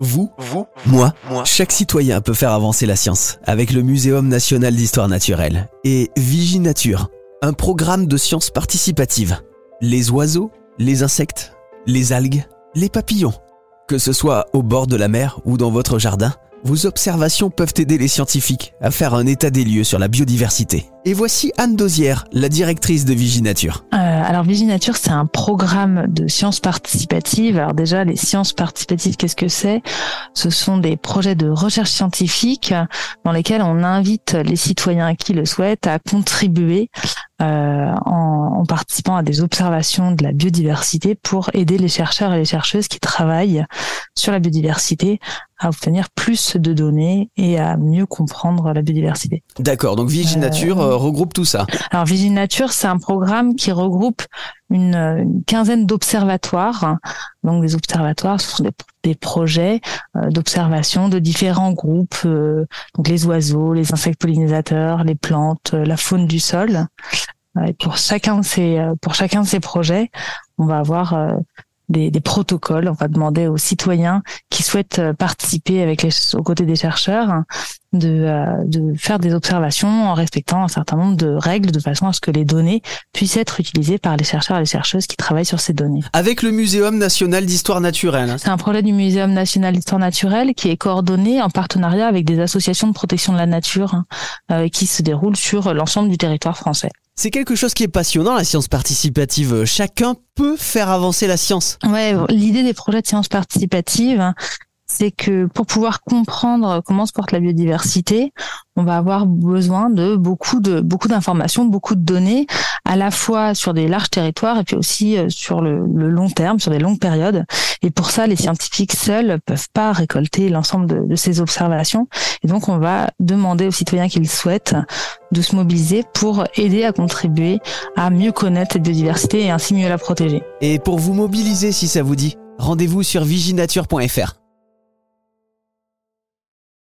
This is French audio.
Vous, vous, moi, moi, chaque citoyen peut faire avancer la science avec le Muséum national d'histoire naturelle et Viginature, un programme de sciences participatives. Les oiseaux, les insectes, les algues, les papillons. Que ce soit au bord de la mer ou dans votre jardin, vos observations peuvent aider les scientifiques à faire un état des lieux sur la biodiversité. Et voici Anne Dosière, la directrice de Viginature. Euh, alors Viginature, c'est un programme de sciences participatives. Alors déjà, les sciences participatives, qu'est-ce que c'est? Ce sont des projets de recherche scientifique dans lesquels on invite les citoyens qui le souhaitent à contribuer euh, en, participant à des observations de la biodiversité pour aider les chercheurs et les chercheuses qui travaillent sur la biodiversité à obtenir plus de données et à mieux comprendre la biodiversité. D'accord, donc Viginature euh, regroupe tout ça. Alors Viginature, c'est un programme qui regroupe une, une quinzaine d'observatoires. Donc des observatoires, ce sont des, des projets euh, d'observation de différents groupes, euh, donc les oiseaux, les insectes pollinisateurs, les plantes, euh, la faune du sol. Et pour chacun de ces pour chacun de ces projets, on va avoir des, des, protocoles. On va demander aux citoyens qui souhaitent euh, participer avec les, aux côtés des chercheurs de, euh, de faire des observations en respectant un certain nombre de règles de façon à ce que les données puissent être utilisées par les chercheurs et les chercheuses qui travaillent sur ces données. Avec le Muséum national d'histoire naturelle. C'est un projet du Muséum national d'histoire naturelle qui est coordonné en partenariat avec des associations de protection de la nature euh, qui se déroulent sur l'ensemble du territoire français. C'est quelque chose qui est passionnant, la science participative. Chacun peut faire avancer la science. Ouais, l'idée des projets de science participative, c'est que pour pouvoir comprendre comment se porte la biodiversité, on va avoir besoin de beaucoup de beaucoup d'informations, beaucoup de données, à la fois sur des larges territoires et puis aussi euh, sur le, long terme, sur des longues périodes. Et pour ça, les scientifiques seuls peuvent pas récolter l'ensemble de, de ces observations. Et donc, on va demander aux citoyens qui le souhaitent de se mobiliser pour aider à contribuer à mieux connaître cette biodiversité et ainsi mieux la protéger. Et pour vous mobiliser, si ça vous dit, rendez-vous sur viginature.fr.